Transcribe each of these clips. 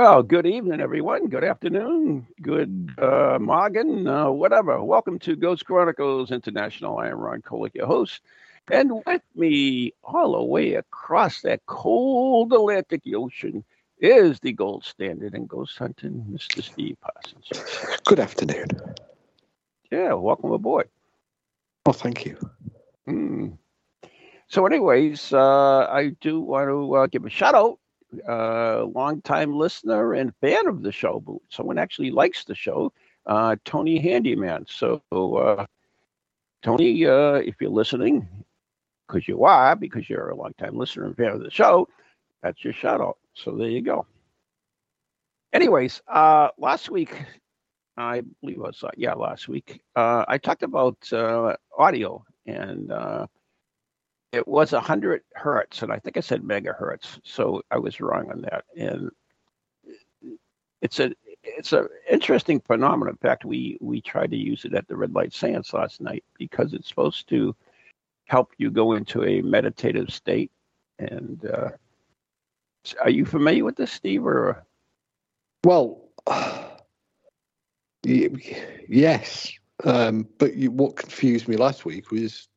Well, good evening, everyone. Good afternoon. Good uh, morning, uh, whatever. Welcome to Ghost Chronicles International. I am Ron Kolek, your host. And with me, all the way across that cold Atlantic Ocean, is the gold standard in ghost hunting, Mr. Steve Parsons. Good afternoon. Yeah, welcome aboard. Well, thank you. Hmm. So, anyways, uh, I do want to uh, give a shout out. Uh, long-time listener and fan of the show. but Someone actually likes the show. Uh, Tony Handyman. So, uh, Tony, uh, if you're listening, because you are, because you're a long-time listener and fan of the show, that's your shout out. So there you go. Anyways, uh, last week, I believe it was, uh, yeah, last week, uh, I talked about uh, audio and uh, it was 100 hertz, and I think I said megahertz, so I was wrong on that. And it's a it's an interesting phenomenon. In fact, we we tried to use it at the red light seance last night because it's supposed to help you go into a meditative state. And uh, are you familiar with this, Steve? Or Well, yes. Um, but you, what confused me last week was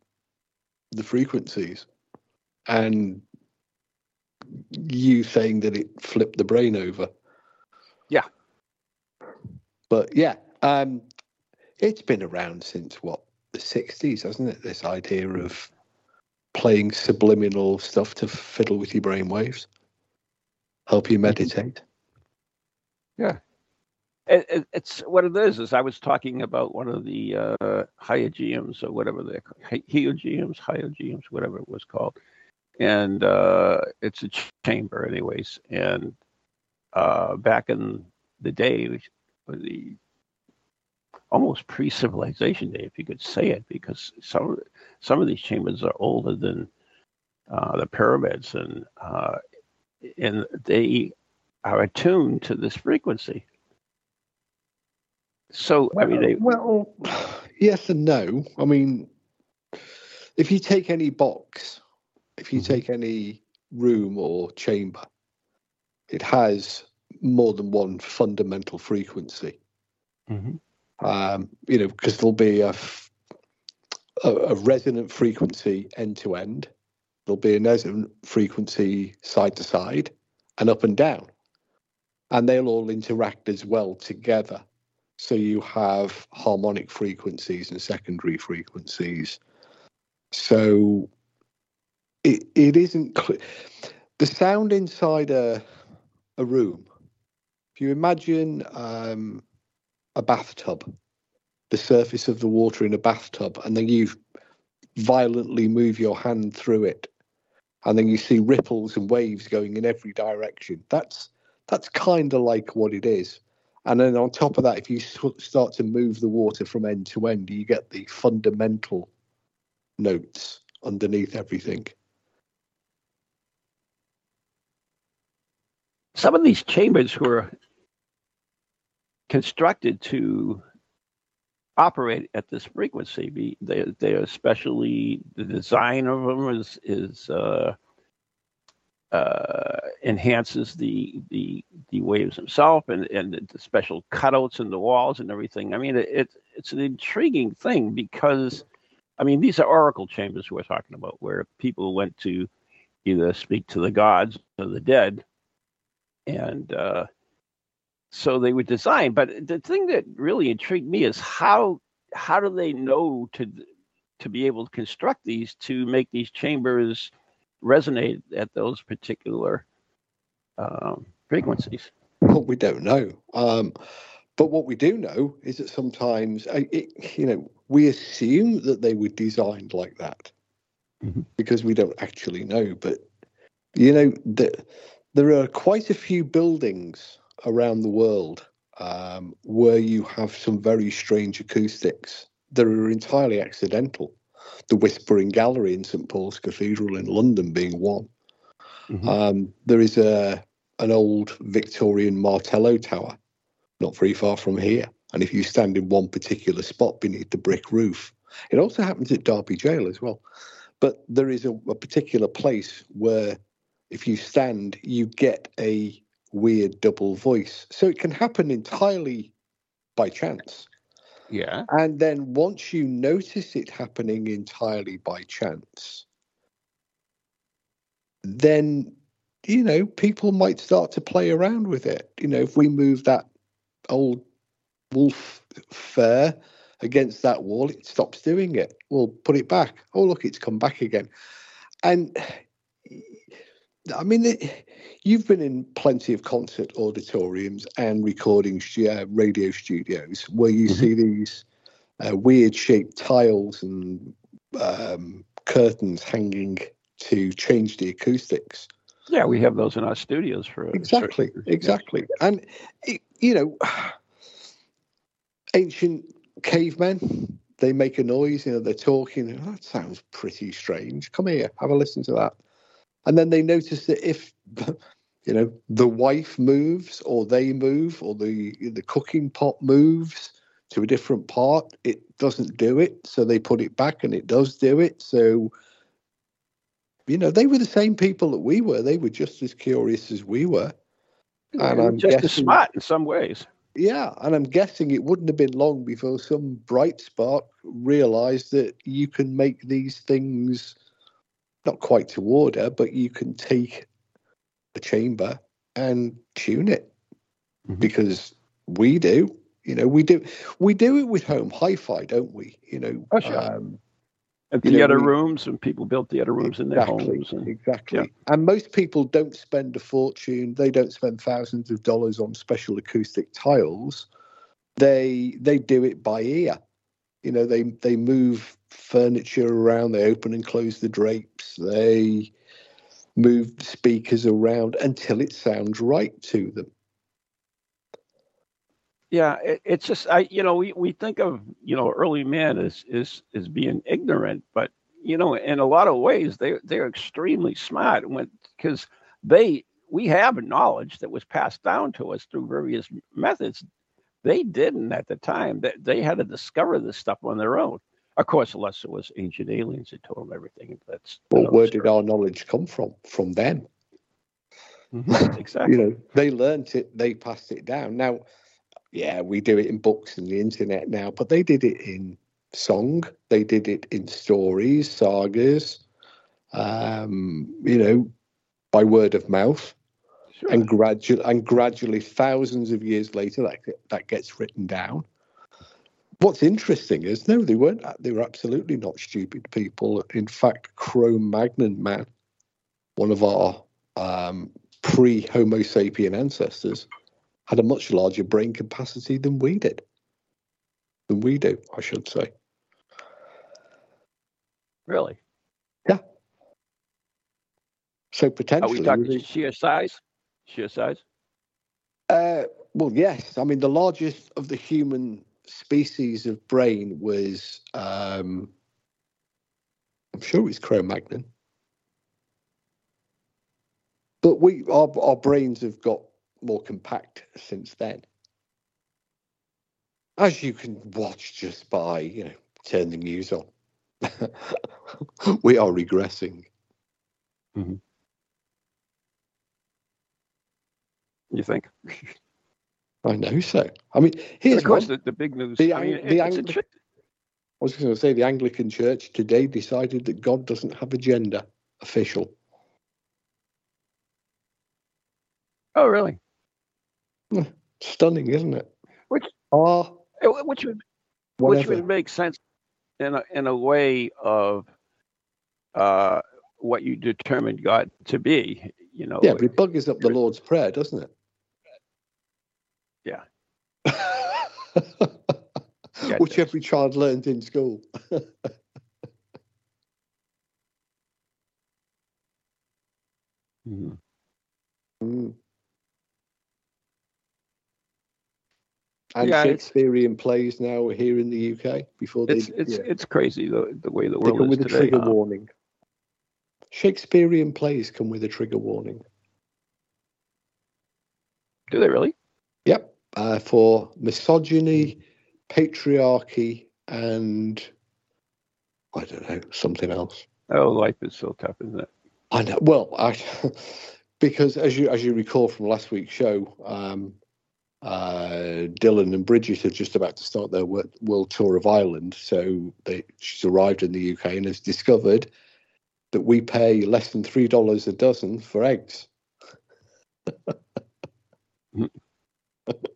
the frequencies and you saying that it flipped the brain over. Yeah. But yeah, um, it's been around since what, the 60s, hasn't it? This idea of playing subliminal stuff to fiddle with your brain waves, help you meditate. yeah, it, it, it's what it is. Is I was talking about one of the uh, hyogeums or whatever they're called, hy- hyogeums, hyogeums, whatever it was called, and uh, it's a ch- chamber, anyways. And uh, back in the day, which was the almost pre-civilization day, if you could say it, because some some of these chambers are older than uh, the pyramids, and uh, and they are attuned to this frequency. So I mean, they, well, yes and no. I mean, if you take any box, if you Mhm. take any room or chamber, it has more than one fundamental frequency. Mhm. Um, you know, because there'll be a, f- a, a resonant frequency end to end. There'll be a resonant frequency side to side and up and down. And they'll all interact as well together. So you have harmonic frequencies and secondary frequencies. So it, it isn't cl- the sound inside a, a room. If you imagine um, a bathtub, the surface of the water in a bathtub, and then you violently move your hand through it, and then you see ripples and waves going in every direction. That's that's kind of like what it is. And then on top of that, if you start to move the water from end to end, you get the fundamental notes underneath everything. some of these chambers were constructed to operate at this frequency. They they are especially the design of them is is uh, uh, enhances the the the waves himself and and the special cutouts in the walls and everything. I mean, it, it it's an intriguing thing because. I mean, these are oracle chambers we're talking about, where people went to either speak to the gods or the dead, and uh, so they were designed. But the thing that really intrigued me is how how do they know to to be able to construct these to make these chambers resonate at those particular um, frequencies? Well, we don't know. Um, but what we do know is that sometimes, it, you know, we assume that they were designed like that Mhm. because we don't actually know. But you know, the there are quite a few buildings around the world um, where you have some very strange acoustics that are entirely accidental. The Whispering Gallery in St Paul's Cathedral in London being one. Mhm. Um, there is a an old Victorian Martello tower not very far from here. And if you stand in one particular spot beneath the brick roof, it also happens at Derby Jail as well. But there is a, a particular place where if you stand, you get a weird double voice. So it can happen entirely by chance. Yeah. And then once you notice it happening entirely by chance, then, you know, people might start to play around with it. You know, if we move that old wolf fur against that wall, it stops doing it. We'll put it back. Oh, look, it's come back again. And I mean, it, you've been in plenty of concert auditoriums and recording uh, radio studios where you Mhm. see these uh, weird shaped tiles and um, curtains hanging to change the acoustics. Yeah, we have those in our studios for a Exactly, exactly. And, it, you know, ancient cavemen, they make a noise, you know, they're talking. "Oh, that sounds pretty strange. Come here, have a listen to that. And then they notice that if, you know, the wife moves or they move or the, the cooking pot moves to a different part, it doesn't do it. So they put it back and it does do it. So, you know, they were the same people that we were. They were just as curious as we were. And I'm just as smart in some ways. Yeah, and I'm guessing it wouldn't have been long before some bright spark realized that you can make these things not quite to order, but you can take a chamber and tune it Mhm. because we do. You know, we do we do it with home hi-fi, don't we? You know, Oh, sure. um, And know, theater we- rooms, and people built theater rooms in their homes. And, exactly. yeah. And most people don't spend a fortune. They don't spend thousands of dollars on special acoustic tiles. They they do it by ear. You know, they they move furniture around. They open and close the drapes. They move speakers around until it sounds right to them. yeah, it, it's just I, you know, we, we think of you know early man as is is being ignorant, but you know, in a lot of ways, they they're extremely smart when because they we have knowledge that was passed down to us through various methods. They didn't at the time. That they, had to discover this stuff on their own. Of course, unless it was ancient aliens that told them everything. That's Well, where did our knowledge come from? From them. Mhm, exactly? you know they learnt it they passed it down now yeah we do it in books and the internet now but they did it in song they did it in stories sagas um you know by word of mouth Sure. and gradually and gradually thousands of years later that that gets written down what's interesting is no they weren't they were absolutely not stupid people in fact cro-magnon man one of our um, pre Homo sapien ancestors had a much larger brain capacity than we did. Than we do, I should say. really? Yeah. So Are potentially, we talking sheer size? Sheer size? uh, well, yes. I mean, the largest of the human species of brain was, um, I'm sure it was Cro-Magnon. But we, our, our brains have got more compact since then. As you can watch just by, you know, turn the news on. we are regressing. You think? I know so. I mean, here's of course, one- the, the big news. the I mean, the ang- tri- I was going to say the Anglican Church today decided that God doesn't have a gender official. oh, really? Stunning, isn't it? Which- Eh, Which would which would make sense in a in a way of uh, what you determined God to be. You know. yeah, but it buggers up the Lord's Prayer, doesn't it? Yeah. Which every child learned in school. mm. Mm. And yeah, Shakespearean plays now here in the UK before they. It's it's, yeah. it's crazy the, the way the world they come with a trigger huh? warning. Shakespearean plays come with a trigger warning. Do they really? Yep uh, for misogyny, patriarchy, and I don't know something else. Oh, life is so tough, isn't it? I know. Well, I because as you as you recall from last week's show, um, uh, Dylan and Bridget are just about to start their world, world tour of Ireland. So they, she's arrived in the UK and has discovered that we pay less than three dollars a dozen for eggs.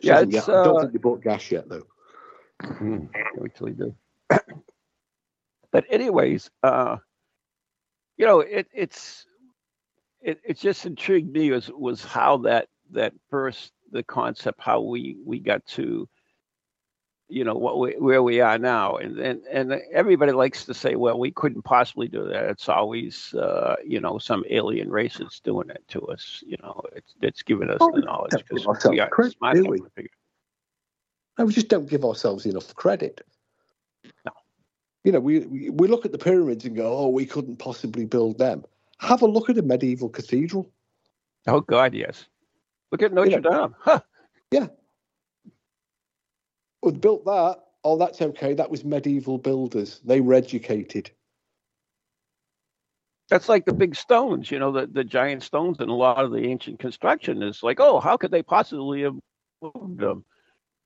She Yeah, hasn't it's, I don't uh, think they bought gas yet, though. Mm, wait till you do. but anyways, uh, you know, it, it's it, it just intrigued me was was how that that first the concept how we we got to you know what we, where we are now and, and and everybody likes to say well we couldn't possibly do that it's always uh, you know some alien race that's doing it to us you know it's it's giving us Oh, the knowledge because we are credit, smart do we? No, we just don't give ourselves enough credit. No. You know, we, we we look at the pyramids and go, "Oh, we couldn't possibly build them." Have a look at a medieval cathedral. Oh God, yes. Look at Notre Yeah. Dame. Huh. We built that. Oh, that's okay. That was medieval builders. They were educated. That's like the big stones, you know, the, the giant stones in a lot of the ancient construction is like, oh, how could they possibly have moved them?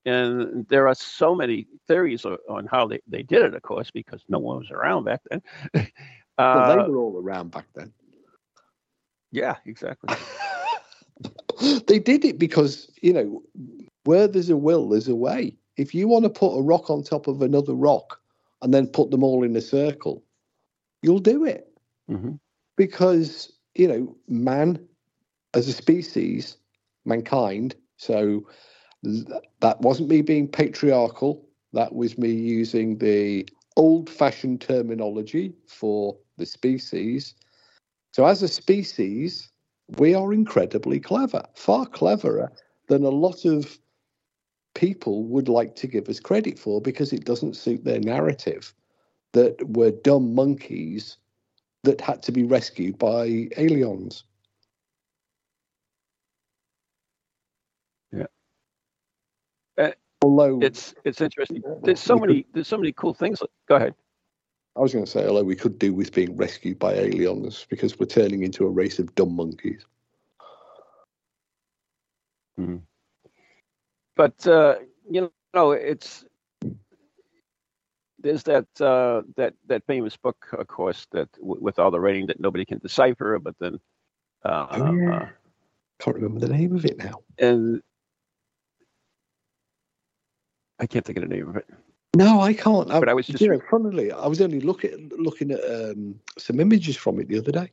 And there are so many theories on how they, they did it, of course, because no one was around back then. Well, uh, they were all around back then. yeah, exactly. they did it because you know, where there's a will, there's a way. If you want to put a rock on top of another rock and then put them all in a circle, you'll do it. hmm because you know man as a species mankind so th- that wasn't me being patriarchal. That was me using the old fashioned terminology for the species. So as a species we are incredibly clever far cleverer than a lot of people would like to give us credit for because it doesn't suit their narrative that we're dumb monkeys that had to be rescued by aliens. Yeah. Uh, although It's it's interesting. There's so many there's so many cool things. Go ahead. I was going to say, although we could do with being rescued by aliens because we're turning into a race of dumb monkeys. But uh, you know, it's there's that uh, that that famous book, of course, that w- with all the writing that nobody can decipher. But then, uh, Oh, yeah. uh, Can't remember the name of it now. and I can't think of the name of it. No, I can't. But I was just you know, funnily, I was only looking looking at um, some images from it the other day.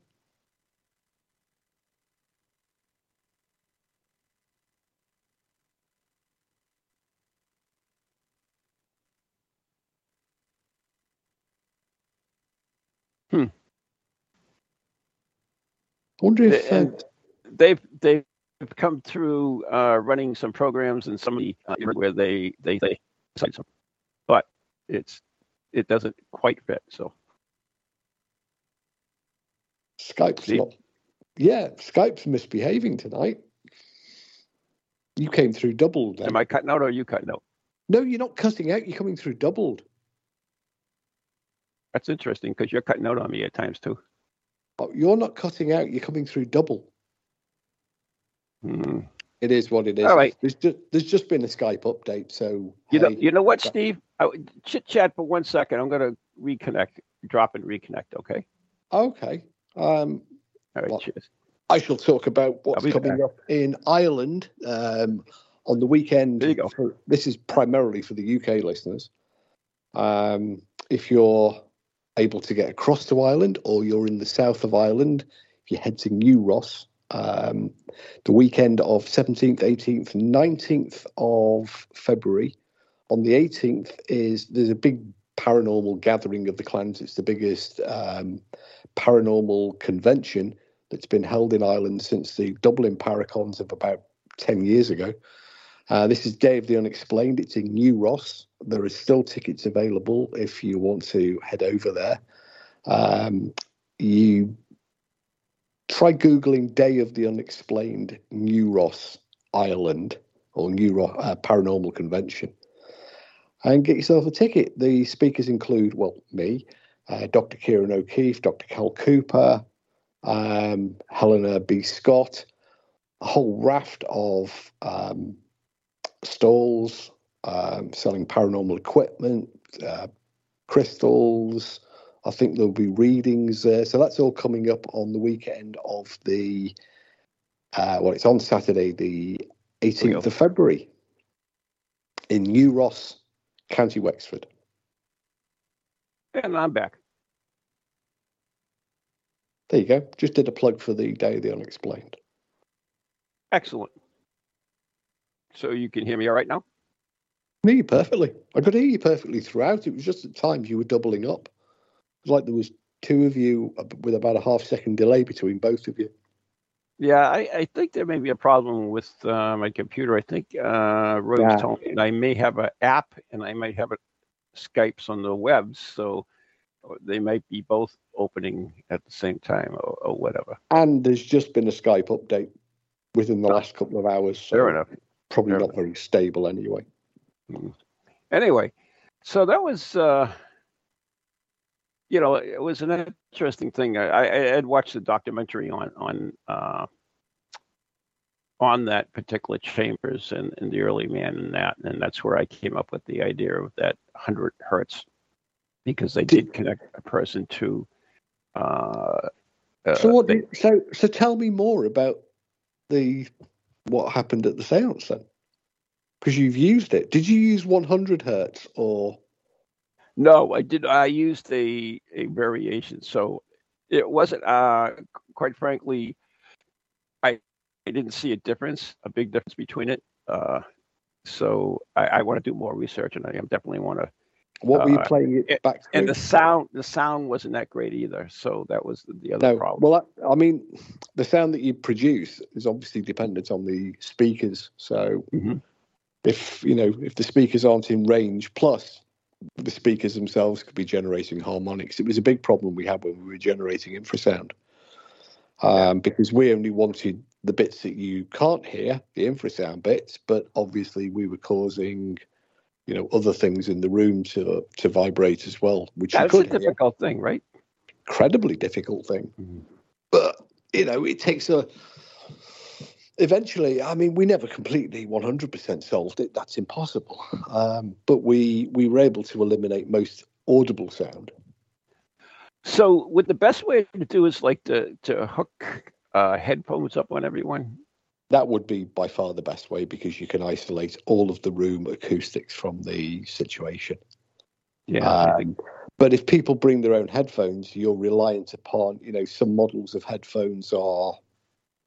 Wonder if uh, And they've they've come through uh, running some programs and somebody uh, where they they they cite some, but it's it doesn't quite fit. So Skype's See? not. Yeah, Skype's misbehaving tonight. You came through doubled. then. am I cutting out or are you cutting out? No, you're not cutting out. You're coming through doubled. That's interesting because you're cutting out on me at times too. Oh, you're not cutting out. You're coming through double. Hmm. It is what it is. All right. There's just there's just been a Skype update, so You know, hey, you know what, that- Steve? Chit chat for one second. I'm going to reconnect, drop and reconnect. Okay. okay. Um, All right. What? Cheers. I shall talk about what's coming back. up in Ireland um, on the weekend. There you go. for- this is primarily for the UK listeners. Um, if you're able to get across to Ireland or you're in the south of Ireland, if you head to New Ross, um, the weekend of 17th, 18th, 19th of February. On the 18th is there's a big paranormal gathering of the clans. It's the biggest um, paranormal convention that's been held in Ireland since the Dublin Paracons of about 10 years ago. Uh, this is Day of the Unexplained. It's in New Ross. There are still tickets available if you want to head over there. Um, you try Googling Day of the Unexplained New Ross, Ireland, or New Ross uh, Paranormal Convention, and get yourself a ticket. The speakers include, well, me, uh, Dr. Ciarán O'Keeffe, Dr. Cal Cooper, um, Helena B. Scott, a whole raft of um, stalls um, selling paranormal equipment, uh, crystals. I think there'll be readings there. So that's all coming up on the weekend of the, uh, well, it's on Saturday, the 18th of February in New Ross, County Wexford. And I'm back. There you go. Just did a plug for the Day of the Unexplained. Excellent. So you can hear me all right now? hear you perfectly. I could hear you perfectly throughout. It was just at times you were doubling up. It was like there was two of you with about a half second delay between both of you. Yeah, I, I think there may be a problem with uh, my computer. I think uh, Rose yeah. told me I may have an app and I might have a Skypes on the web, so they might be both opening at the same time or, or whatever. And there's just been a Skype update within the last couple of hours. So Fair enough. Probably not very stable anyway. Hmm. Anyway, so that was, uh, you know, it was an interesting thing. I, I had watched the documentary on on uh, on that particular chambers and, and the early man and that, and that's where I came up with the idea of that hundred hertz because they did connect a person to. Uh, uh, so what? they, so so tell me more about the what happened at the séance then, because you've used it. Did you use 100 hertz or? No, I did. I used a a variation, so it wasn't. Uh, quite frankly, I I didn't see a difference, a big difference between it. Uh, so I, I want to do more research, and I definitely want to. What were you Uh, playing it back? And the sound, the sound wasn't that great either. So that was the other No, problem. well, I, I mean, the sound that you produce is obviously dependent on the speakers. So, Mhm. if you know, if the speakers aren't in range, plus the speakers themselves could be generating harmonics. It was a big problem we had when we were generating infrasound, um, because we only wanted the bits that you can't hear, the infrasound bits, but obviously we were causing. You know, other things in the room to to vibrate as well, which That's a could hear difficult thing, right? incredibly difficult thing. Mhm. But you know, it takes a. Eventually, I mean, we never completely 100% solved it. That's impossible. Um, but we we were able to eliminate most audible sound. So, would the best way to do is like to to hook uh, headphones up on everyone? That would be by far the best way because you can isolate all of the room acoustics from the situation. Yeah, Um, but if people bring their own headphones, you're reliant upon, you know, some models of headphones are,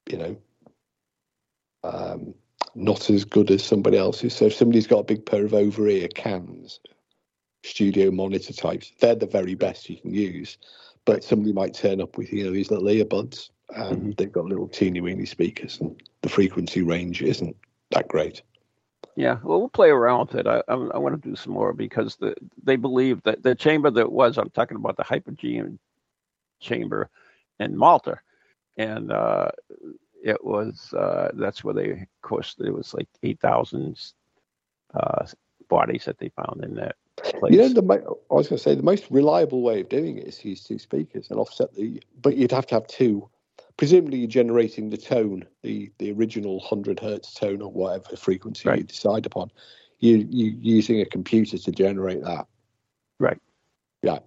you know, um, not as good as somebody else's. So if somebody's got a big pair of over ear cans, studio monitor types, they're the very best you can use. But somebody might turn up with, you know, these little earbuds and Mhm. they've got little teeny weeny speakers and the frequency range isn't that great. Yeah, well, we'll play around with it. I, I, I want to do some more because the, they believe that the chamber that was, I'm talking about the Hypogean chamber in Malta. And uh, it was, uh, that's where they, of course, there was like 8,000 uh, bodies that they found in that place. You know, the I was going to say the most reliable way of doing it is to use two speakers and offset the, but you'd have to have two. Presumably, you're generating the tone, the the original hundred hertz tone or whatever frequency you decide upon. You you using a computer to generate that. Right. Yeah.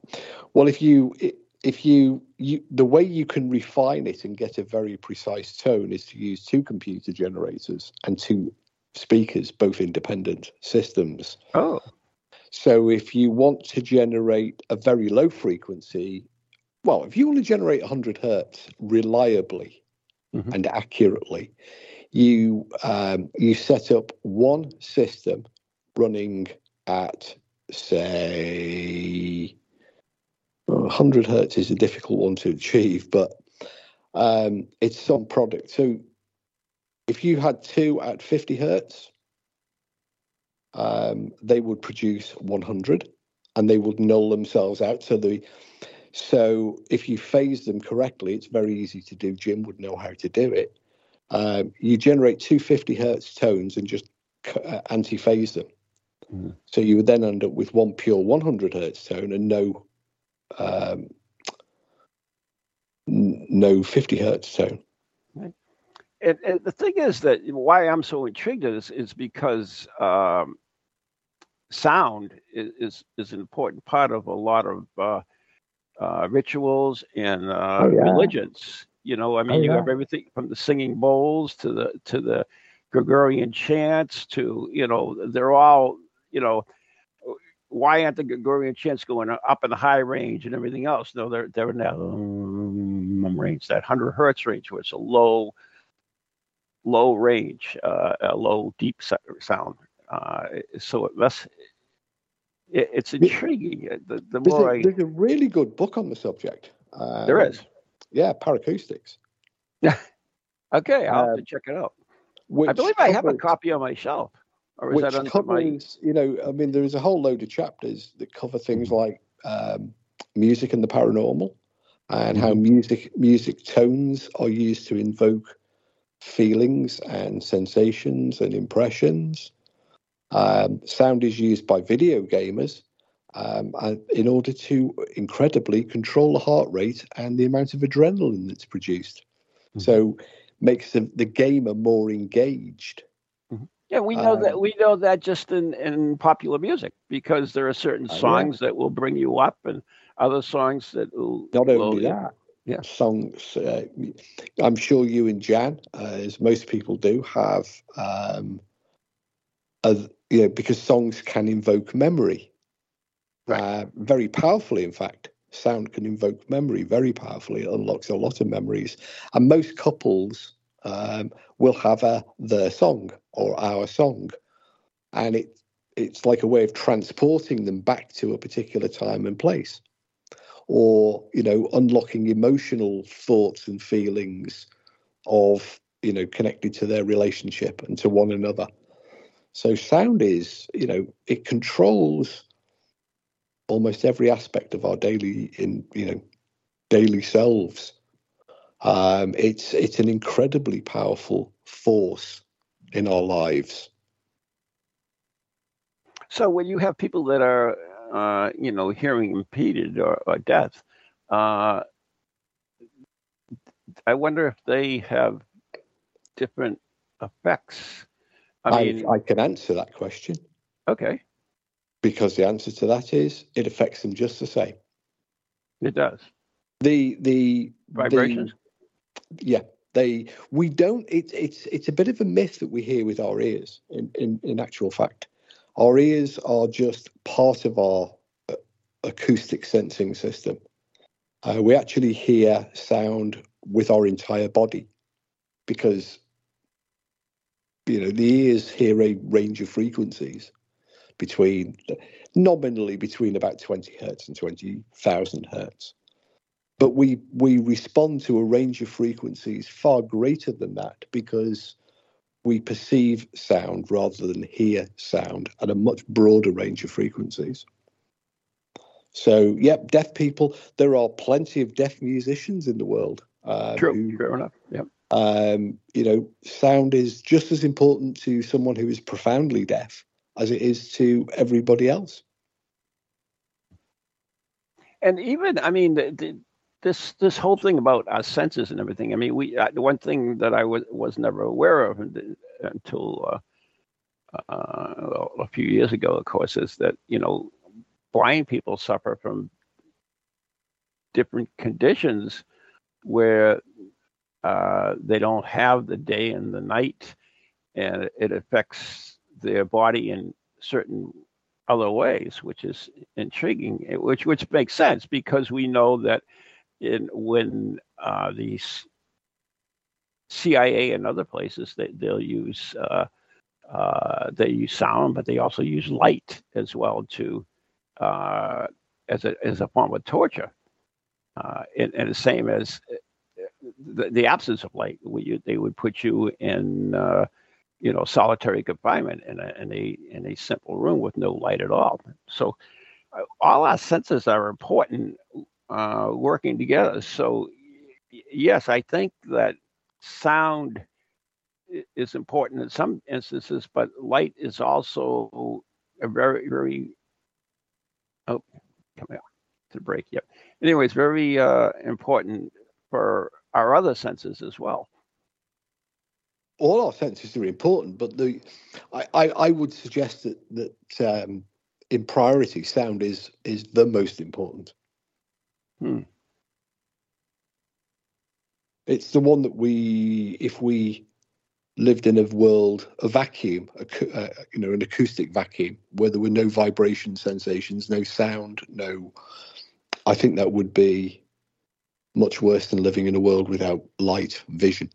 Well, if you if you you the way you can refine it and get a very precise tone is to use two computer generators and two speakers, both independent systems. oh, So if you want to generate a very low frequency, well, if you want to generate 100 hertz reliably Mhm. and accurately, you um, you set up one system running at say 100 hertz is a difficult one to achieve, but um, it's some product. So if you had two at 50 hertz, um, they would produce 100 and they would null themselves out. So the so if you phase them correctly, it's very easy to do. Jim would know how to do it. Um, you generate 250 hertz tones and just uh, anti-phase them. Mm. So you would then end up with one pure 100 hertz tone and no um, no 50 hertz tone. Right. And, and, the thing is that why I'm so intrigued is is because um, sound is, is, is an important part of a lot of uh, uh, rituals and uh, oh, yeah. religions. You know, I mean, oh, you yeah. have everything from the singing bowls to the to the Gregorian chants to you know they're all you know why aren't the Gregorian chants going up in the high range and everything else? No, they're they're in that um, range, that hundred hertz range, where it's a low, low range, uh, a low deep sound. Uh, so that's it, it's intriguing. The, the there's, more a, I, there's a really good book on the subject. Um, there is. Yeah, paracoustics. Yeah. okay, I'll um, have to check it out. I believe I have a copy on my shelf. Or is which that covers, my... you know, I mean, there is a whole load of chapters that cover things like um, music and the paranormal, and how mm-hmm. music music tones are used to invoke feelings and sensations and impressions. Um, sound is used by video gamers um, in order to incredibly control the heart rate and the amount of adrenaline that's produced. Mm-hmm. So makes the, the gamer more engaged yeah, we know um, that we know that just in, in popular music because there are certain songs that will bring you up and other songs that will not only that. Yeah, songs. Uh, I'm sure you and Jan, uh, as most people do, have um, a, you know because songs can invoke memory, right. uh, very powerfully. In fact, sound can invoke memory very powerfully. It unlocks a lot of memories, and most couples um, will have a their song or our song, and it it's like a way of transporting them back to a particular time and place, or you know unlocking emotional thoughts and feelings of you know connected to their relationship and to one another. So sound is you know it controls almost every aspect of our daily in you know daily selves um, it's it's an incredibly powerful force in our lives. So when you have people that are, uh, you know, hearing impeded or, or deaf, uh, I wonder if they have different effects. I mean, I, I can answer that question. Okay. Because the answer to that is it affects them just the same. It does. The the vibrations. The, yeah they we don't it, it's it's a bit of a myth that we hear with our ears in in, in actual fact our ears are just part of our uh, acoustic sensing system uh, we actually hear sound with our entire body because you know the ears hear a range of frequencies between nominally between about 20 hertz and 20,000 hertz but we we respond to a range of frequencies far greater than that because we perceive sound rather than hear sound at a much broader range of frequencies. So, yep, deaf people. There are plenty of deaf musicians in the world. Uh, true, who, true enough. Yep. Um, you know, sound is just as important to someone who is profoundly deaf as it is to everybody else. And even, I mean, the, the, this this whole thing about our senses and everything. I mean, we uh, the one thing that I was was never aware of until uh, uh, a few years ago, of course, is that you know blind people suffer from different conditions where uh, they don't have the day and the night, and it affects their body in certain other ways, which is intriguing. Which which makes sense because we know that in when uh, the CIA and other places they, they'll use uh, uh, they use sound, but they also use light as well to as a as a form of torture. Uh, and, and, the same as the, the, absence of light. They would put you in, uh, you know, solitary confinement in a, in a in a simple room with no light at all. So, uh, all our senses are important, uh, working together. So, yes, I think that sound is important in some instances, but light is also a very, very. Oh, coming out to break. Yep. Anyway, it's very uh, important for our other senses as well. All our senses are important, but the I, I, I would suggest that that um, in priority, sound is is the most important. Hmm. It's the one that we, if we lived in a world, a vacuum, a, uh, you know, an acoustic vacuum where there were no vibration sensations, no sound, no. I think that would be much worse than living in a world without light vision.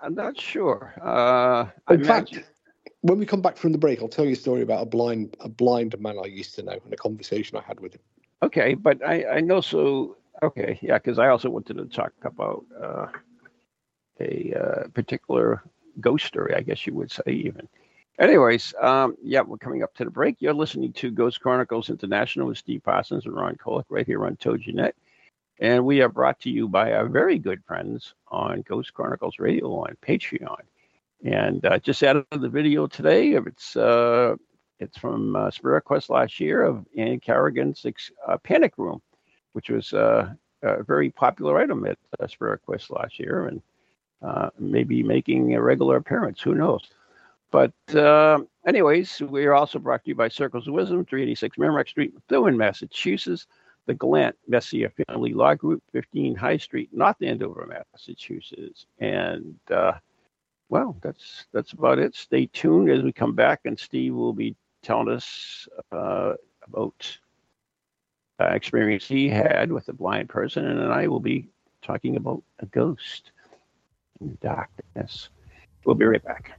I'm not sure. Uh, in fact, when we come back from the break, I'll tell you a story about a blind a blind man I used to know and a conversation I had with him. Okay, but I I know so. Okay, yeah, because I also wanted to talk about uh, a uh, particular ghost story, I guess you would say, even. Anyways, um, yeah, we're coming up to the break. You're listening to Ghost Chronicles International with Steve Parsons and Ron Kolek right here on TogiNet. And we are brought to you by our very good friends on Ghost Chronicles Radio on Patreon. And uh, just added the video today. It's uh, it's from uh, Spirit Quest last year of Ann Carrigan's uh, Panic Room, which was uh, a very popular item at uh, Spirit Quest last year. And uh, maybe making a regular appearance. Who knows? But uh, anyways, we are also brought to you by Circles of Wisdom, 386 Merrimack Street, Methuen, Massachusetts. The Gallant Messier Family Law Group, 15 High Street, North Andover, Massachusetts. And uh, well, that's that's about it. Stay tuned as we come back, and Steve will be telling us uh, about uh, experience he had with a blind person, and I will be talking about a ghost in darkness. We'll be right back.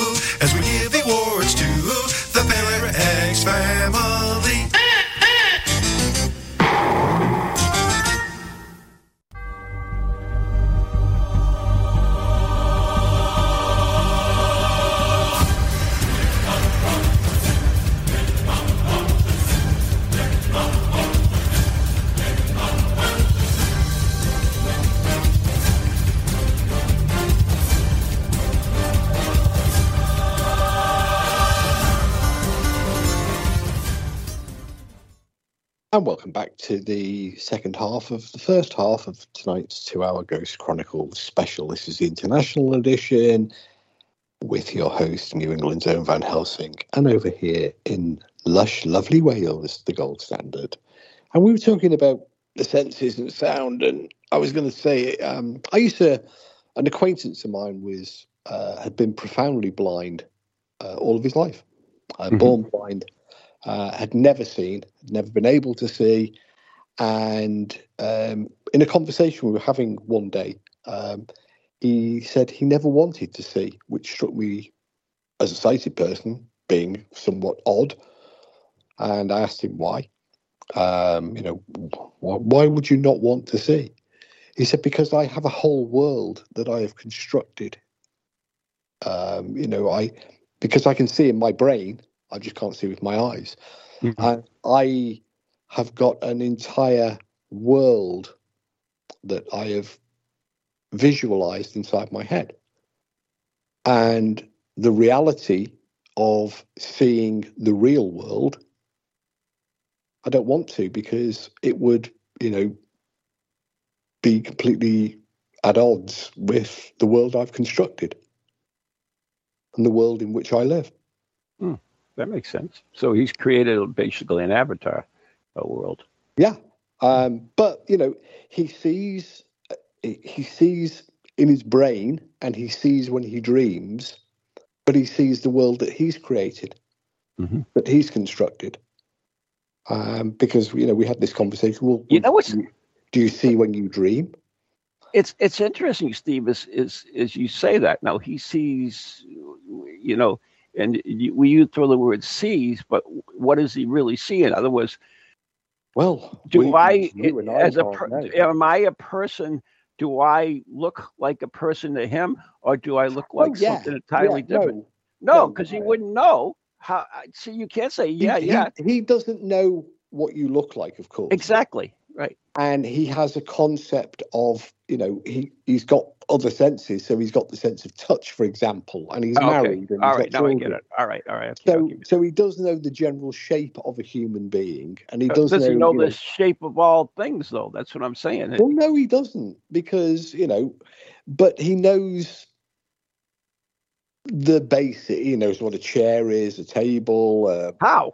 And welcome back to the second half of the first half of tonight's two hour Ghost Chronicles special. This is the international edition with your host, New England's own Van Helsing, and over here in lush, lovely Wales, the gold standard. And we were talking about the senses and sound, and I was going to say, um, I used to, an acquaintance of mine was, uh, had been profoundly blind uh, all of his life, uh, mm-hmm. born blind uh, had never seen, never been able to see, And um, in a conversation we were having one day, um, he said he never wanted to see, which struck me as a sighted person being somewhat odd. And I asked him why. Um, you know, why, why would you not want to see? He said, because I have a whole world that I have constructed. Um, you know, I because I can see in my brain, I just can't see with my eyes. Mhm. And I have got an entire world that I have visualized inside my head. And the reality of seeing the real world, I don't want to because it would, you know, be completely at odds with the world I've constructed and the world in which I live. That makes sense. So he's created basically an avatar, a world. Yeah. Um, but you know, he sees he sees in his brain and he sees when he dreams, but he sees the world that he's created, Mhm. that he's constructed. Um, because you know, we had this conversation. Well, You know what's- do you, see when you dream? It's it's interesting, Steve, is is is you say that. Now he sees, you know, and you, we use throw the word sees, but what is he really see? In other words, Well, do we- I, I as a per, am I a person? Do I look like a person to him, or do I look Oh, like yeah, something entirely yeah, different? no, No, no, because he uh, wouldn't know. How? See, you can't say He- yeah, he, yeah, He doesn't know what you look like, of course. exactly, right. and he has a concept of you know he he's got other senses so he's got the sense of touch for example and he's Okay. married and All he's right, now I get it. All right, all right. Okay, so so he does know the general shape of a human being and he Uh, does, know you the shape of all things, though? That's what I'm saying. well no he doesn't because you know but he knows the basic he knows what a chair is a table uh, How?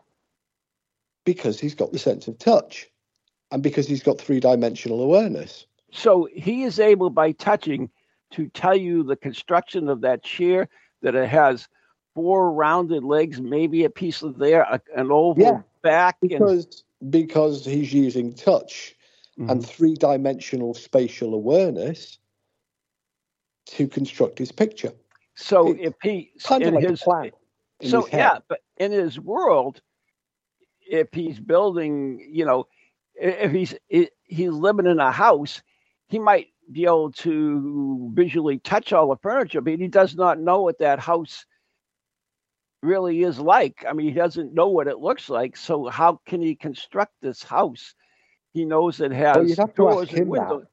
because he's got the sense of touch and because he's got three-dimensional awareness So he is able, by touching, to tell you the construction of that chair, that it has four rounded legs, maybe a piece of there, a, an oval Yeah, back, and because because he's using touch and Mhm. three dimensional spatial awareness to construct his picture. so it's if he Kind in of like his a plan. so his yeah, but in his world, if he's building, you know, if he's he's living in a house, he might be able to visually touch all the furniture, but he does not know what that house really is like. I mean, he doesn't know what it looks like. So how can he construct this house? He knows it has Well, you'd have to ask doors and him that. windows.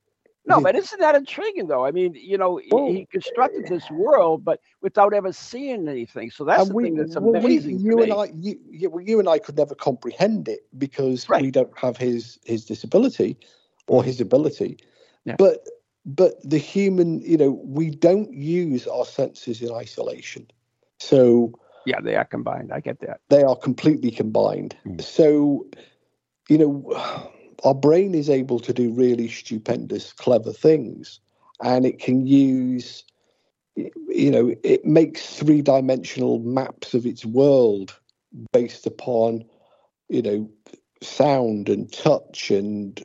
No, but isn't that intriguing though? I mean, you know, he- Well, he constructed this world, but without ever seeing anything. So that's the we, thing that's well, we- amazing. you to and. I, you, you, you and I could never comprehend it because Right. we don't have his his disability or his ability. Yeah. But but the human, you know, we don't use our senses in isolation. So yeah, they are combined. I get that. they are completely combined. Mm. So, you know, our brain is able to do really stupendous, clever things, and it can use, you know, it makes three dimensional maps of its world based upon, you know, sound and touch and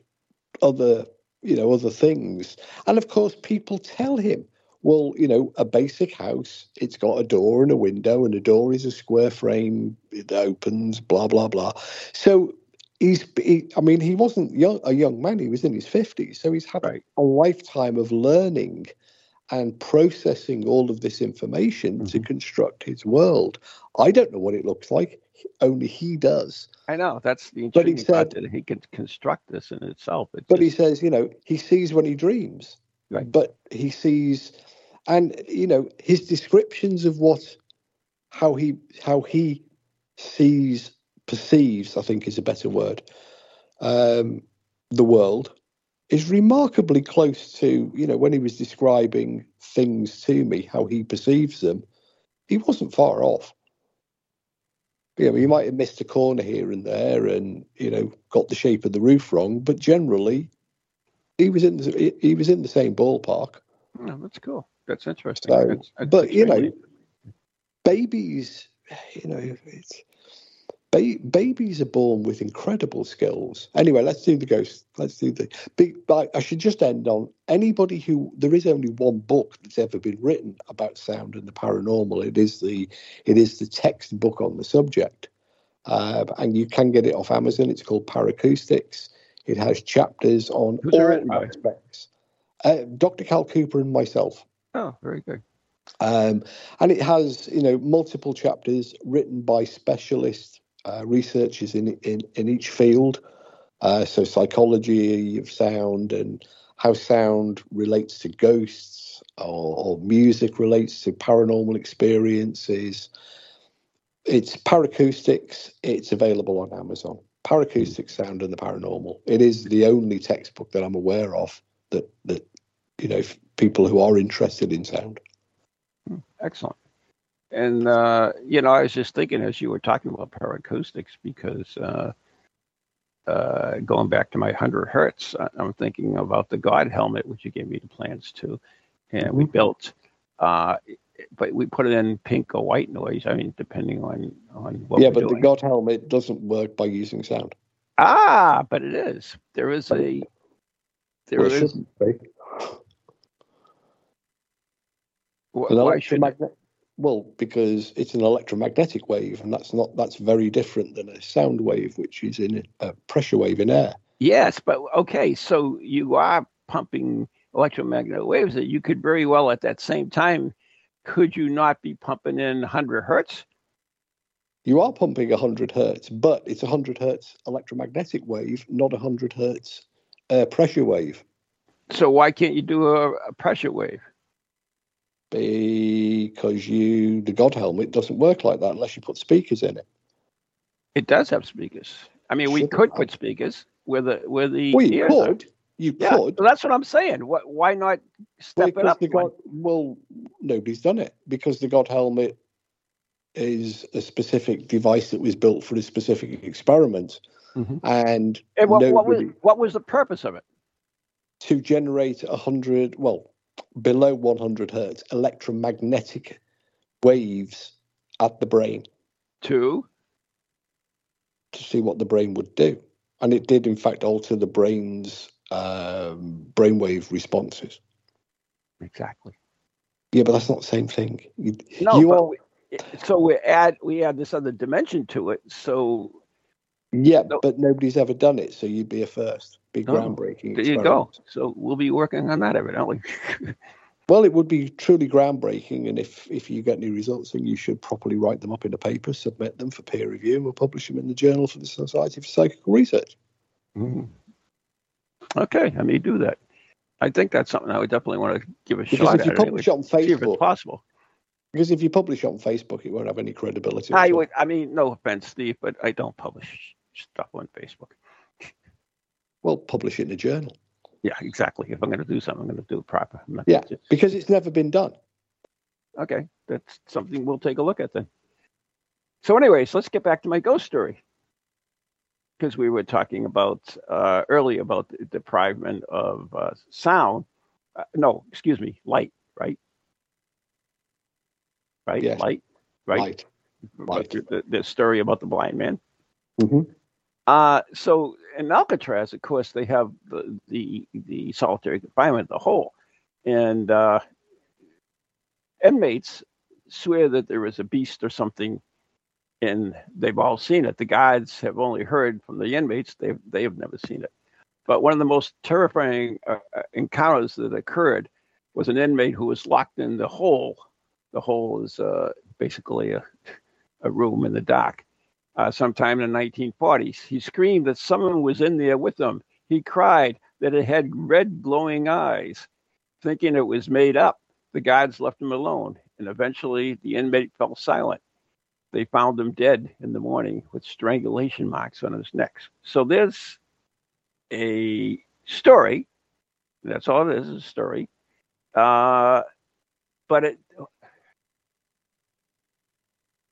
other, you know, other things. And of course, people tell him, well, you know, a basic house, it's got a door and a window, and a door is a square frame, it opens, blah, blah, blah. So he's, he, I mean, he wasn't young, a young man, he was in his 50s. So he's had Right. a lifetime of learning and processing all of this information to Mhm. construct his world. I don't know what it looks like, only he does. I know that's the But he said- that he can construct this in itself. It's But he says, you know, he sees when he dreams. Right. But he sees, and you know, his descriptions of what, how he, how he sees, perceives, I think is a better word, um, the world, is remarkably close to, you know, when he was describing things to me, how he perceives them, he wasn't far off. You know, he might have missed a corner here and there, and you know, got the shape of the roof wrong, but generally, he was in the he- he was in the same ballpark. Oh, that's cool. That's interesting. So, That's- that's but you know, babies, you know, it's Ba- babies are born with incredible skills. Anyway, let's do the ghost. Let's do the big. I should just end on anybody who there is only one book that's ever been written about sound and the paranormal. It is the it is the textbook on the subject, uh, and you can get it off Amazon. It's called Paracoustics. It has chapters on Who's all aspects. Uh, Dr. Cal Cooper and myself. Oh, very good. Um, and it has, you know, multiple chapters written by specialist uh, researchers in, in in each field. Uh, so psychology of sound and how sound relates to ghosts or, or music relates to paranormal experiences. It's Paracoustics. It's available on Amazon. Paracoustics, sound and the paranormal. It is the only textbook that I'm aware of that that you know people who are interested in sound. Excellent. And uh, you know, I was just thinking as you were talking about paracoustics because uh, uh, going back to my hundred hertz, I'm thinking about the God helmet, which you gave me the plans to, and we built. Uh, but we put it in pink or white noise. I mean, depending on on what yeah, but the. God helmet doesn't work by using sound. ah, but it is. There is a. There Well, is. shouldn't be. wh- An Why should? Well, because it's an electromagnetic wave, and that's not that's very different than a sound wave, which is in a pressure wave in air. Yes, but okay, so you are pumping electromagnetic waves that you could very well at that same time, could you not be pumping in 100 hertz? You are pumping 100 hertz, but it's 100 hertz electromagnetic wave, not 100 hertz uh, pressure wave. So why can't you do a, a pressure wave? Because you, the God helmet doesn't work like that unless you put speakers in it. It does have speakers. I mean, we Shouldn't could have. put speakers with the with the Well, you ears are. could. You Yeah, could. so that's what I'm saying. What, why not step it up? the? God, well, nobody's done it because the God helmet is a specific device that was built for a specific experiment, Mhm. and And what, what was what was the purpose of it? to generate a hundred, well, below 100 hertz electromagnetic waves at the brain To to see what the brain would do, and it did in fact alter the brain's um, brainwave responses. exactly. Yeah, but that's not the same thing. You, No, you are. we, so we add we add this other dimension to it. So Yeah, No. but nobody's ever done it, so you'd be a first. Big Oh, groundbreaking. there you go. So we'll be working on that evidently. Well, it would be truly groundbreaking, and if if you get any results, then you should properly write them up in a paper, submit them for peer review, and we'll publish them in the Journal for the Society for Psychical Research. Mhm. Okay, I may do that. I think that's something I would definitely want to give a Because shot if you publish it on See if Facebook, possible. because if you publish it on Facebook, it won't have any credibility. I would. I mean, no offense, Steve, but I don't publish stuff on Facebook. Well, publish it in a journal. Yeah, exactly. If I'm going to do something, I'm going to do it proper. Yeah, just- because it's never been done. okay, that's something we'll take a look at then. So, anyways, let's get back to my ghost story because we were talking about uh, earlier about the deprivement of uh, sound. Uh, no, excuse me, light. Right. Right. Yes. Light. Right. Light. Light. The, the, story about the blind man. Mhm. Uh, so in Alcatraz, of course, they have the the, the solitary confinement, the hole, and uh, inmates swear that there is a beast or something, and they've all seen it. The guards have only heard from the inmates; they they have never seen it. But one of the most terrifying uh, uh, encounters that occurred was an inmate who was locked in the hole. The hole is uh, basically a, a room in the dock uh, sometime in the 1940s. He screamed that someone was in there with him. He cried that it had red glowing eyes. Thinking it was made up, the guards left him alone, and eventually the inmate fell silent. They found him dead in the morning with strangulation marks on his neck. So there's a story. That's all it is, a story. Uh, but it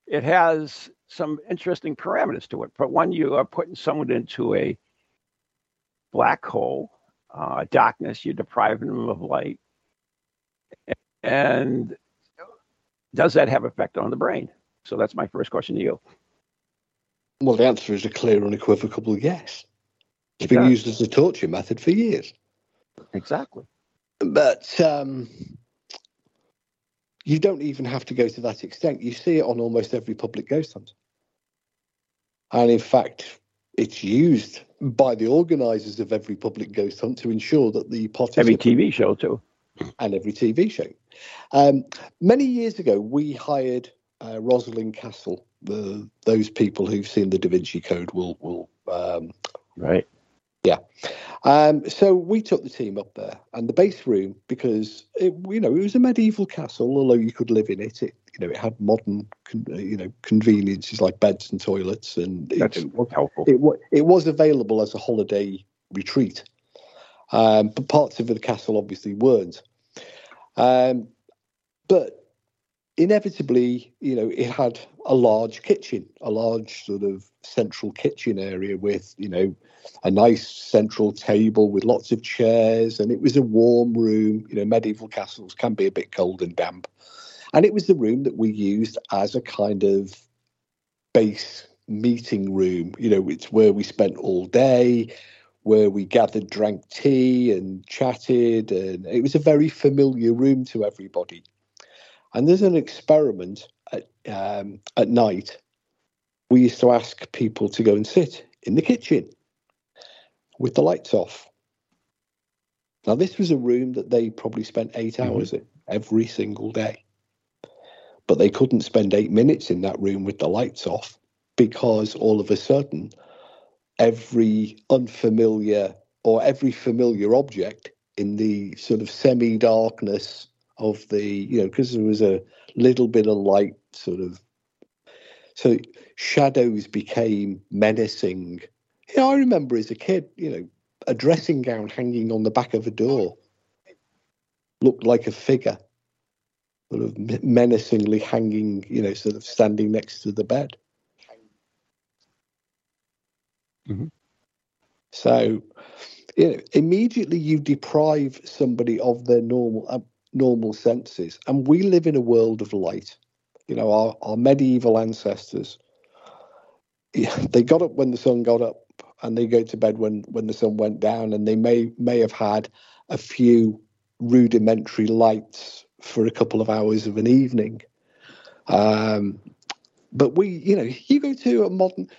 it has some interesting parameters to it. But when you are putting someone into a black hole, uh, darkness, you're depriving them of light. And does that have effect on the brain? So that's my first question to you. Well, the answer is a clear, unequivocal yes. It's It been used as a torture method for years. Exactly. But um, you don't even have to go to that extent. You see it on almost every public ghost hunt. And in fact, it's used by the organisers of every public ghost hunt to ensure that the Every TV show too. and every TV show. Um, many years ago, we hired uh, Roslin Castle. The, those people who've seen the Da Vinci Code will will um, Right. Um, so we took the team up there, and the base room because it, you know it was a medieval castle, although you could live in it. It you know it had modern con- uh, you know conveniences like beds and toilets, and it, it, was, helpful. it, it was available as a holiday retreat. Um, but parts of the castle obviously weren't. Um, but inevitably, you know, it had a large kitchen, a large sort of central kitchen area with, you know, a nice central table with lots of chairs, and it was a warm room. You know, medieval castles can be a bit cold and damp. And it was the room that we used as a kind of base meeting room. You know, it's where we spent all day, where we gathered, drank tea, and chatted. And it was a very familiar room to everybody. And there's an experiment at, um, at night. We used to ask people to go and sit in the kitchen with the lights off. Now, this was a room that they probably spent 8 hours in every single day. But they couldn't spend eight minutes in that room with the lights off because all of a sudden, every unfamiliar or every familiar object in the sort of semi darkness of the, you know, because there was a little bit of light sort of. So shadows became menacing. You know, I remember as a kid, you know, a dressing gown hanging on the back of a door looked like a figure, sort of menacingly hanging, you know, sort of standing next to the bed. Mhm. So, you know, immediately you deprive somebody of their normal uh, normal senses, and we live in a world of light. You know, our, our medieval ancestors, yeah, they got up when the sun got up, and they go to bed when when the sun went down, and they may may have had a few rudimentary lights for a couple of hours of an evening. Um, but we, you know, you go to a modern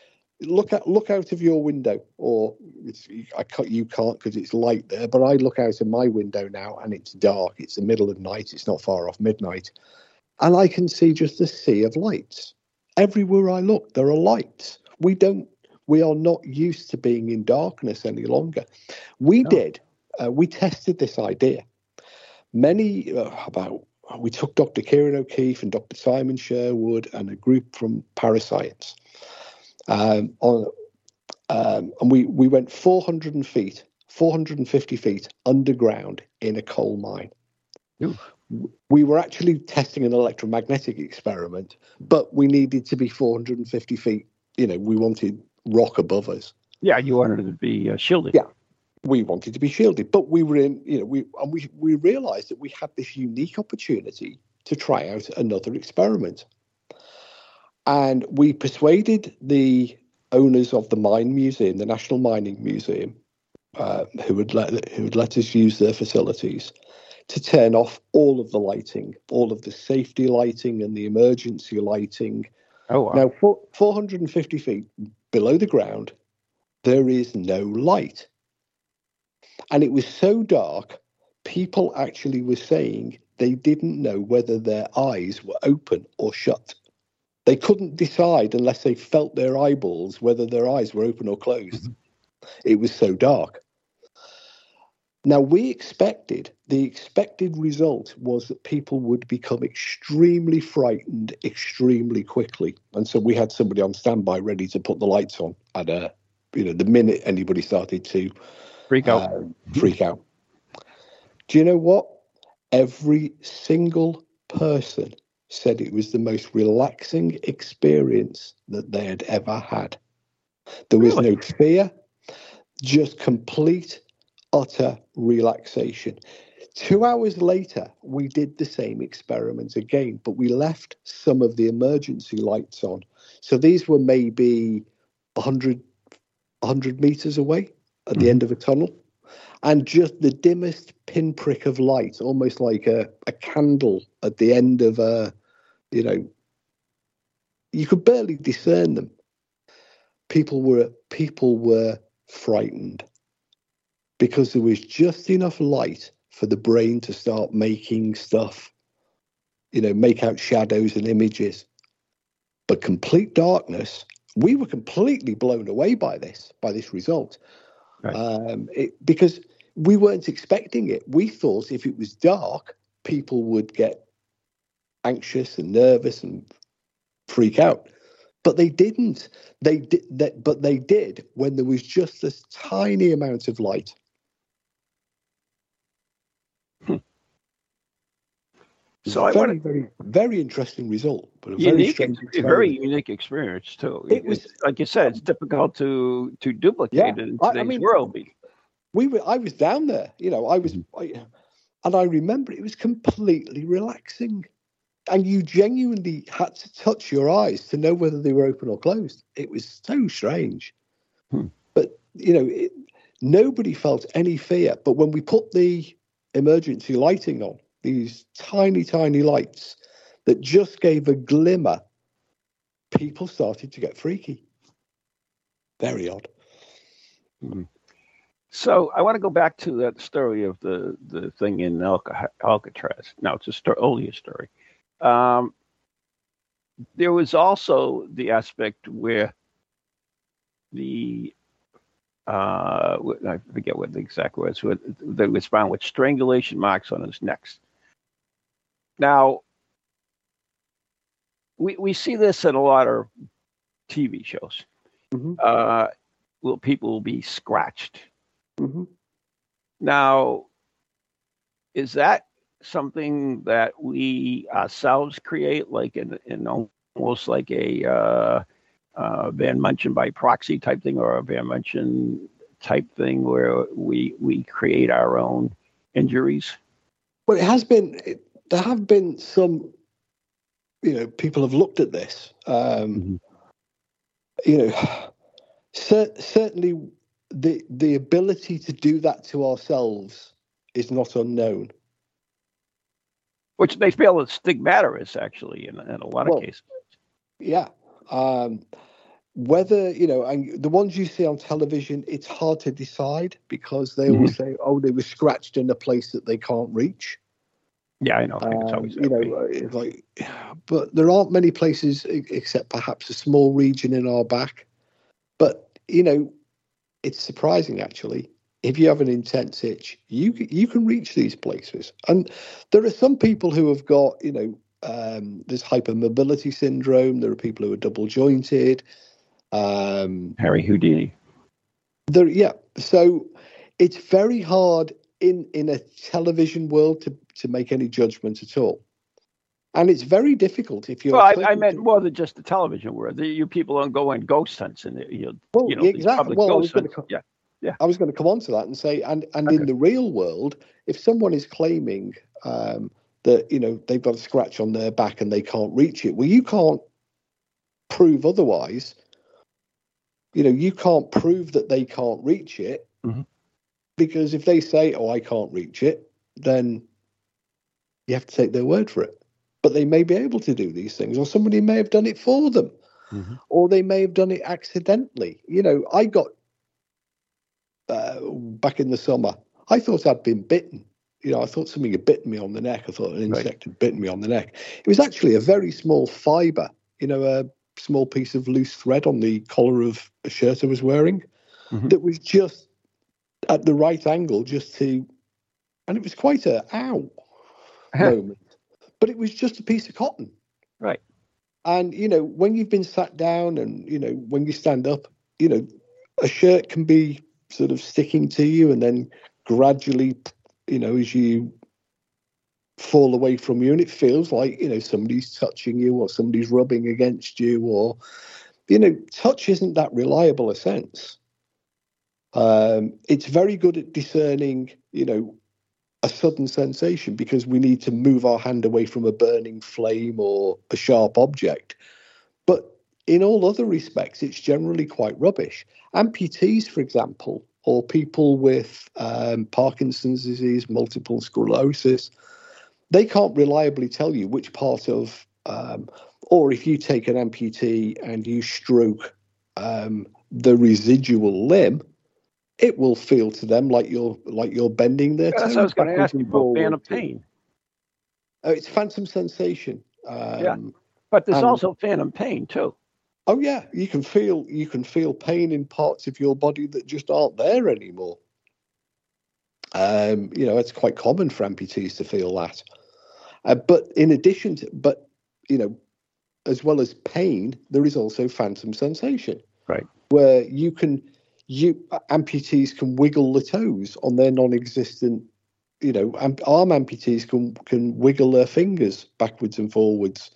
look at look out of your window, or it's, I can't, you can't because it's light there. But I look out of my window now, and it's dark. It's the middle of night. It's not far off midnight, and I can see just a sea of lights everywhere I look. There are lights. We don't. We are not used to being in darkness any longer. We No. did. Uh, we tested this idea. Many uh, about we took Dr. Ciarán O'Keeffe and Dr. Simon Sherwood and a group from Parascience um, on, um, and we we went 400 feet, 450 feet underground in a coal mine. Ooh. We were actually testing an electromagnetic experiment, but we needed to be 450 feet. You know, we wanted rock above us. Yeah, you wanted to be uh, shielded. Yeah. we wanted to be shielded, but we were in, you know, we and we we realised that we had this unique opportunity to try out another experiment, and we persuaded the owners of the mine museum, the National Mining Museum, uh, who would let who would let us use their facilities, to turn off all of the lighting, all of the safety lighting and the emergency lighting. Oh, wow. Now, four, 450 feet below the ground, there is no light. And it was so dark, people actually were saying they didn't know whether their eyes were open or shut. They couldn't decide unless they felt their eyeballs whether their eyes were open or closed. It was so dark. Now, we expected, the expected result was that people would become extremely frightened extremely quickly. And so we had somebody on standby ready to put the lights on at a, you know, the minute anybody started to Freak out. uh, freak out. Do you know what? Every single person said it was the most relaxing experience that they had ever had. There was Really? no fear, just complete, utter relaxation. Two hours later, we did the same experiment again, but we left some of the emergency lights on. So these were maybe 100, 100 meters away at the mm-hmm. end of a tunnel. And just the dimmest pinprick of light, almost like a, a candle at the end of a, you know, you could barely discern them. People were people were frightened because there was just enough light for the brain to start making stuff, you know, make out shadows and images. But complete darkness, we were completely blown away by this, by this result. Right. Um, it, because we weren't expecting it. We thought if it was dark, people would get anxious and nervous and freak out. But they didn't. They did that, but they did when there was just this tiny amount of light. Hmm. So I very, want very, very interesting result, but a very unique, a very unique experience too. It was- like you said, it's difficult to to duplicate Yeah, it in I- I today's mean- world. we were i was down there you know i was. I, and i remember it was completely relaxing and you genuinely had to touch your eyes to know whether they were open or closed it was so strange Hmm. but you know it, nobody felt any fear but when we put the emergency lighting on these tiny tiny lights that just gave a glimmer people started to get freaky very odd So I want to go back to that story of the the thing in Alca- Alcatraz. Now it's a sto- only a story. Um, there was also the aspect where the uh, I forget what the exact words were. That was found with strangulation marks on his neck. Now we we see this in a lot of TV shows. Mhm. Uh, will people will be scratched? hmm Now, is that something that we ourselves create, like in, in almost like a uh, uh, Van Munchen by proxy type thing, or a Van Munchen type thing, where we we create our own injuries? Well, it has been. It, there have been some. You know, people have looked at this. Um, Mhm. You know, cer- certainly the the ability to do that to ourselves is not unknown. Which they feel is stigmatous, actually, in, in a lot Well, of cases. Yeah. Um, whether you know, and the ones you see on television, it's hard to decide because they always say, "Oh, they were scratched in a place that they can't reach." Yeah, I know. I it's Um, always you know, way. uh, it's like, but there aren't many places except perhaps a small region in our back. But you know, it's surprising actually. If you have an intense itch, you you can reach these places, and there are some people who have got you know um, this hypermobility syndrome. There are people who are double jointed. Um, Harry Houdini. there, yeah. So it's very hard in in a television world to to make any judgment at all, and it's very difficult if you're. Well, I, I meant to- more than just the television world. You people don't go ghost hunts and you know, Well, you know exactly. Well, gonna hunts. Yeah, I was going to come on to that and say, and and in the real world, if someone is claiming um, that you know they've got a scratch on their back and they can't reach it, well, you can't prove otherwise. You know, you can't prove that they can't reach it Mhm. because if they say, "Oh, I can't reach it," then you have to take their word for it. But they may be able to do these things, or somebody may have done it for them Mhm. or they may have done it accidentally. You know, I got uh, back in the summer. I thought I'd been bitten. You know, I thought something had bitten me on the neck. I thought an Right. insect had bitten me on the neck. It was actually a very small fiber. You know, a small piece of loose thread on the collar of a shirt I was wearing Mhm. that was just at the right angle, just to, and it was quite a ow moment. But it was just a piece of cotton. Right. And you know, when you've been sat down and you know, when you stand up, you know, a shirt can be sort of sticking to you and then gradually, you know, as you fall away from you and it feels like, you know, somebody's touching you or somebody's rubbing against you or you know, touch isn't that reliable a sense. Um, it's very good at discerning, you know, a sudden sensation because we need to move our hand away from a burning flame or a sharp object. But in all other respects, it's generally quite rubbish. Amputees, for example, or people with um, Parkinson's disease, multiple sclerosis, they can't reliably tell you which part of, um, or if you take an amputee and you stroke um, the residual limb, it will feel to them like you're like you're bending their That's toes. what I was going to ask you about forwards. phantom pain. Oh, it's phantom sensation. Um, Yeah. But there's also phantom pain too. Oh yeah, you can feel you can feel pain in parts of your body that just aren't there anymore. Um, you know, it's quite common for amputees to feel that. Uh, but in addition to, but you know, as well as pain, there is also phantom sensation. Right. Where you can, you amputees can wiggle the toes on their non-existent. You know, arm amputees can can wiggle their fingers backwards and forwards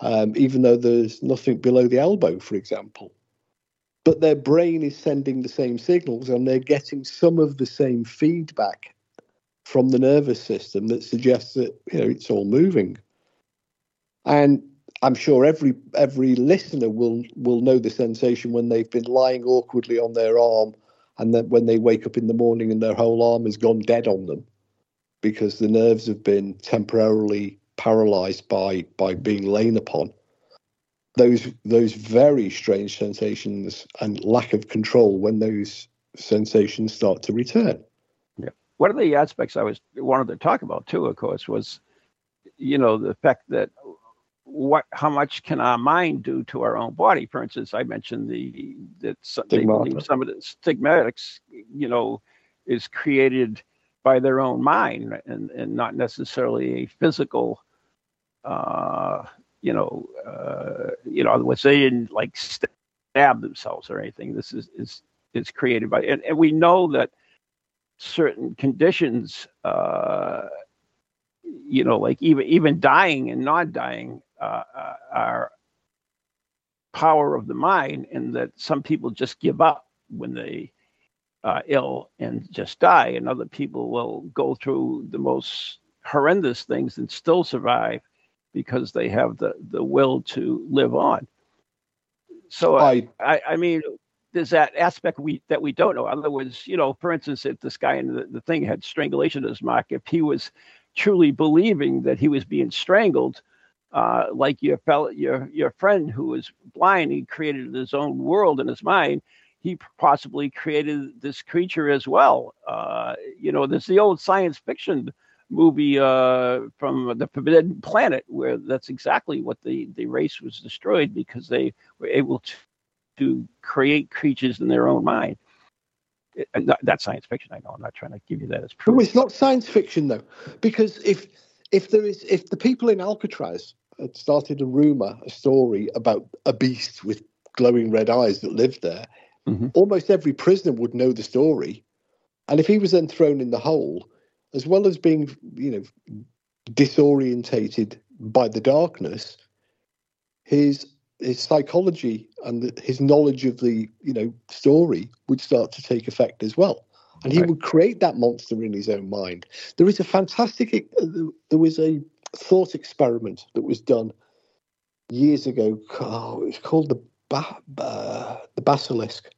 um, even though there's nothing below the elbow, for example. But their brain is sending the same signals and they're getting some of the same feedback from the nervous system that suggests that you know it's all moving. And I'm sure every every listener will will know the sensation when they've been lying awkwardly on their arm and then when they wake up in the morning and their whole arm has gone dead on them because the nerves have been temporarily paralyzed by by being lain upon those those very strange sensations and lack of control when those sensations start to return. Yeah. One of the aspects I was wanted to talk about too, of course, was you know the fact that what how much can our mind do to our own body? For instance, I mentioned the that some, they believe some of the stigmatics, you know, is created by their own mind and, and not necessarily a physical uh you know uh you know they didn't like stab themselves or anything. This is is is created by and, and we know that certain conditions uh you know like even even dying and not dying uh, uh, are power of the mind and that some people just give up when they uh, ill and just die and other people will go through the most horrendous things and still survive because they have the the will to live on so uh, I I, I mean, there's that aspect we that we don't know. In other words, you know, for instance, if this guy in the, the thing had strangulation as mark, if he was truly believing that he was being strangled, uh, like your fellow, your your friend who was blind, he created his own world in his mind. He possibly created this creature as well. Uh, you know, there's the old science fiction movie uh, from the Forbidden Planet, where that's exactly what the the race was destroyed because they were able to to create creatures in their own mind. It- that's science fiction. I know. I'm not trying to give you that as No, proof. it's not science fiction though, because if if there is if the people in Alcatraz had started a rumor, a story about a beast with glowing red eyes that lived there, Mhm. almost every prisoner would know the story, and if he was then thrown in the hole, as well as being you know disorientated by the darkness, his his psychology and the, his knowledge of the you know story would start to take effect as well. And he Right. would create that monster in his own mind. There is a fantastic uh, there was a thought experiment that was done years ago. Oh, it was called the ba- uh, the basilisk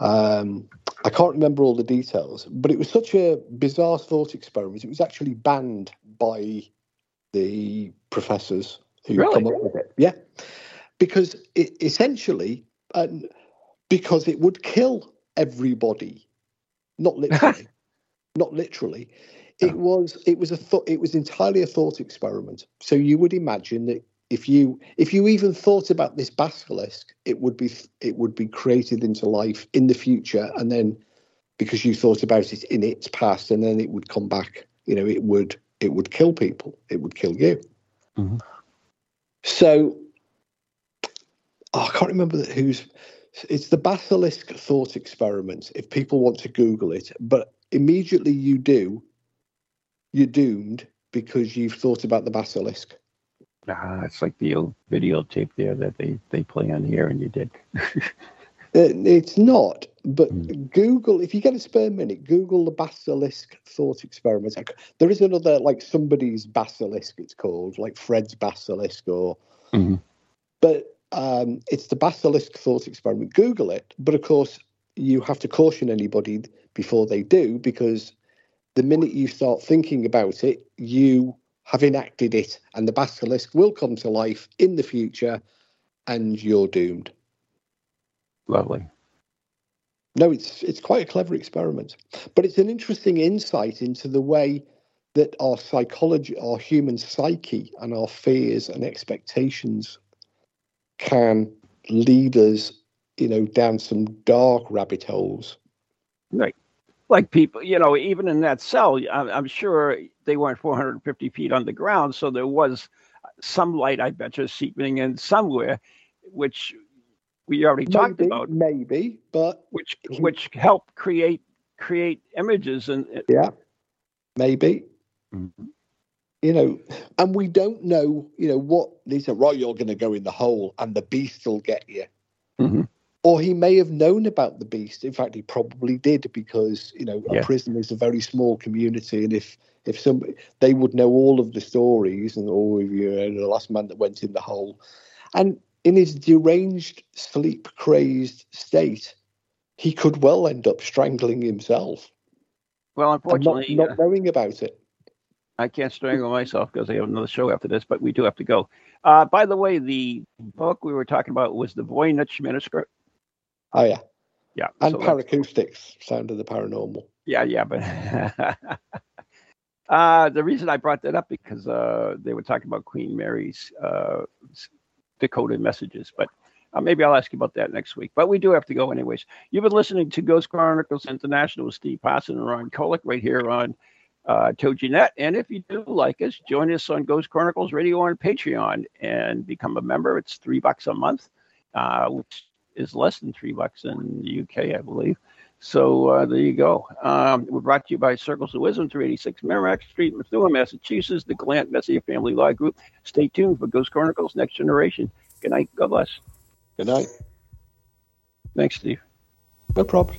um, I can't remember all the details, but it was such a bizarre thought experiment. It was actually banned by the professors who Really? come up with it. Yeah, because it essentially, um, because it would kill everybody, not literally, not literally. It was it was a thought. It was entirely a thought experiment. So you would imagine that if you if you even thought about this basilisk, it would be it would be created into life in the future, and then because you thought about it in its past, and then it would come back. You know, it would it would kill people. It would kill you. Mhm. So oh, I can't remember who's. It's the basilisk thought experiment. If people want to Google it, but immediately you do, you're doomed because you've thought about the basilisk. Ah, it's like the old videotape there that they they play on here, and you did. Uh, It's not, but Hmm. Google, if you get a spare minute, Google the basilisk thought experiment. There is another, like somebody's basilisk, it's called, like Fred's basilisk, or. Mhm. But um, it's the basilisk thought experiment. Google it, but of course you have to caution anybody before they do because the minute you start thinking about it, you have enacted it, and the basilisk will come to life in the future, and you're doomed. Lovely. No, it's it's quite a clever experiment, but it's an interesting insight into the way that our psychology, our human psyche, and our fears and expectations can lead us, you know, down some dark rabbit holes. Right. Like people, you know, even in that cell, I'm, I'm sure they weren't 450 feet underground, so there was some light, I bet you, seeping in somewhere, which we already maybe, talked about. Maybe, but which which help create create images and yeah, maybe. Mm-hmm. You know, and we don't know, you know, what they said, right, you're going to go in the hole and the beast will get you. Mm-hmm. Or he may have known about the beast. In fact, he probably did because, you know, Yeah. a prison is a very small community. And if, if somebody, they would know all of the stories and all of you know, the last man that went in the hole. And in his deranged, sleep crazed state, he could well end up strangling himself well, and not, unfortunately, not uh, knowing about it. I can't strangle myself because I have another show after this, but we do have to go. Uh, by the way, the book we were talking about was the Voynich manuscript. Oh, yeah. Yeah, And so paracoustics, sound of the paranormal. Yeah, yeah, but uh, the reason I brought that up because uh, they were talking about Queen Mary's uh, decoded messages, but uh, maybe I'll ask you about that next week. But we do have to go anyways. You've been listening to Ghost Chronicles International with Steve Parson and Ron Kolek right here on uh, TogiNet. And if you do like us, join us on Ghost Chronicles Radio on Patreon and become a member. It's three bucks a month, uh, which is less than three bucks in the UK, I believe. So uh, there you go. Um, we're brought to you by Circles of Wisdom, 386 Merrimack Street, Methuen, Massachusetts, the Glant Messier Family Law Group. Stay tuned for Ghost Chronicles Next Generation. Good night. God bless. Good night. Thanks, Steve. No problem.